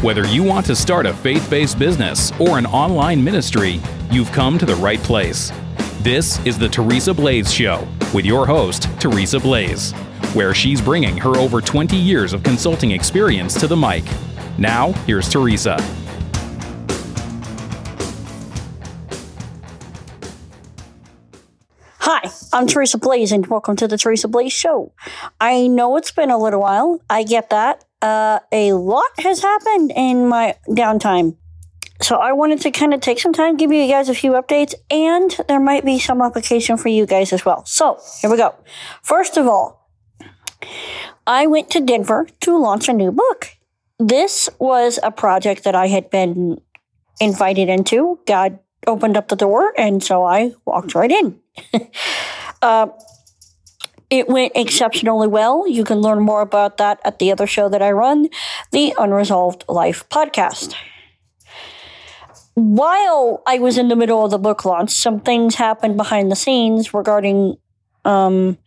Whether you want to start a faith based business or an online ministry, you've come to the right place. This is the Teresa Blaes Show with your host, Teresa Blaes, where she's bringing her over 20 years of consulting experience to the mic. Now, here's Teresa. Hi, I'm Teresa Blaes, and welcome to the Teresa Blaes Show. I know it's been a little while. I get that. Uh, a lot has happened in my downtime. So I wanted to kind of take some time, give you guys a few updates, and there might be some application for you guys as well. So here we go. First of all, I went to Denver to launch a new book. This was a project that I had been invited into. God opened up the door, and so I walked right in. uh, it went exceptionally well. You can learn more about that at the other show that I run, the Unresolved Life podcast. While I was in the middle of the book launch, some things happened behind the scenes regarding um,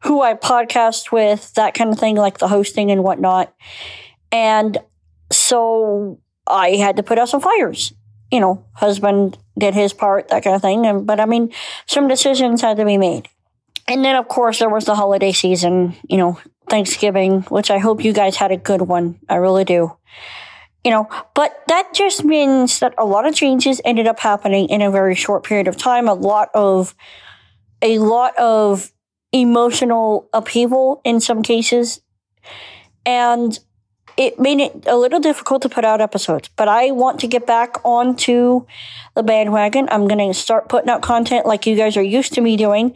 who I podcast with, that kind of thing, like the hosting and whatnot. And so I had to put out some fires. You know, husband did his part, that kind of thing. And, but I mean, some decisions had to be made. And then, of course, there was the holiday season, you know, Thanksgiving, which I hope you guys had a good one. I really do. You know, but that just means that a lot of changes ended up happening in a very short period of time. A lot of, a lot of emotional upheaval in some cases. And it made it a little difficult to put out episodes, but I want to get back onto the bandwagon. I'm going to start putting out content like you guys are used to me doing.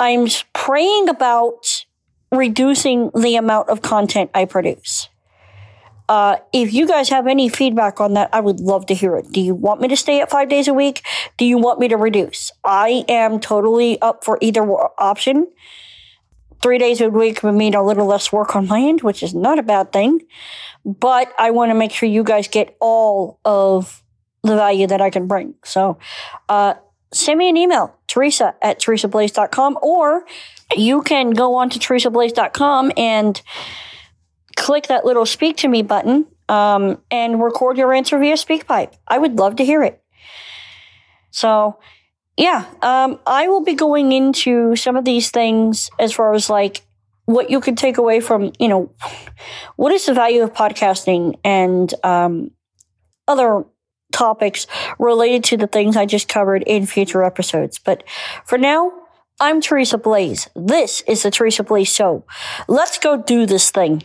I'm praying about reducing the amount of content I produce. Uh, if you guys have any feedback on that, I would love to hear it. Do you want me to stay at five days a week? Do you want me to reduce? I am totally up for either option. Three days a week would mean a little less work on my end, which is not a bad thing. But I want to make sure you guys get all of the value that I can bring. So, uh, send me an email, teresa at teresablaes.com, or you can go on to teresablaes.com and click that little speak to me button um, and record your answer via SpeakPipe. I would love to hear it. So, yeah, um, I will be going into some of these things as far as like what you could take away from, you know, what is the value of podcasting and um, other topics related to the things I just covered in future episodes. But for now, I'm Teresa Blaes. This is the Teresa Blaes Show. Let's go do this thing.